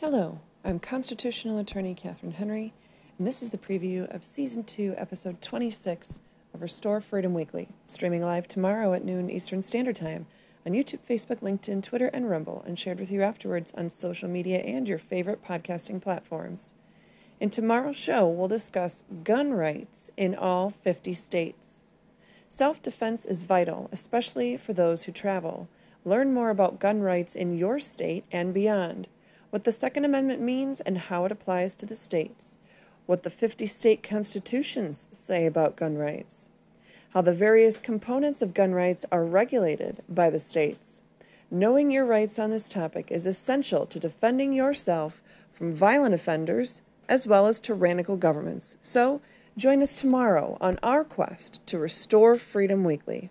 Hello, I'm constitutional attorney Catherine Henry, and this is the preview of season 2, episode 26 of Restore Freedom Weekly, streaming live tomorrow at noon Eastern Standard Time on YouTube, Facebook, LinkedIn, Twitter, and Rumble, and shared with you afterwards on social media and your favorite podcasting platforms. In tomorrow's show, we'll discuss gun rights in all 50 states. Self defense is vital, especially for those who travel. Learn more about gun rights in your state and beyond, what the Second Amendment means and how it applies to the states, what the 50 state constitutions say about gun rights, how the various components of gun rights are regulated by the states. Knowing your rights on this topic is essential to defending yourself from violent offenders as well as tyrannical governments. So, join us tomorrow on our quest to restore freedom weekly.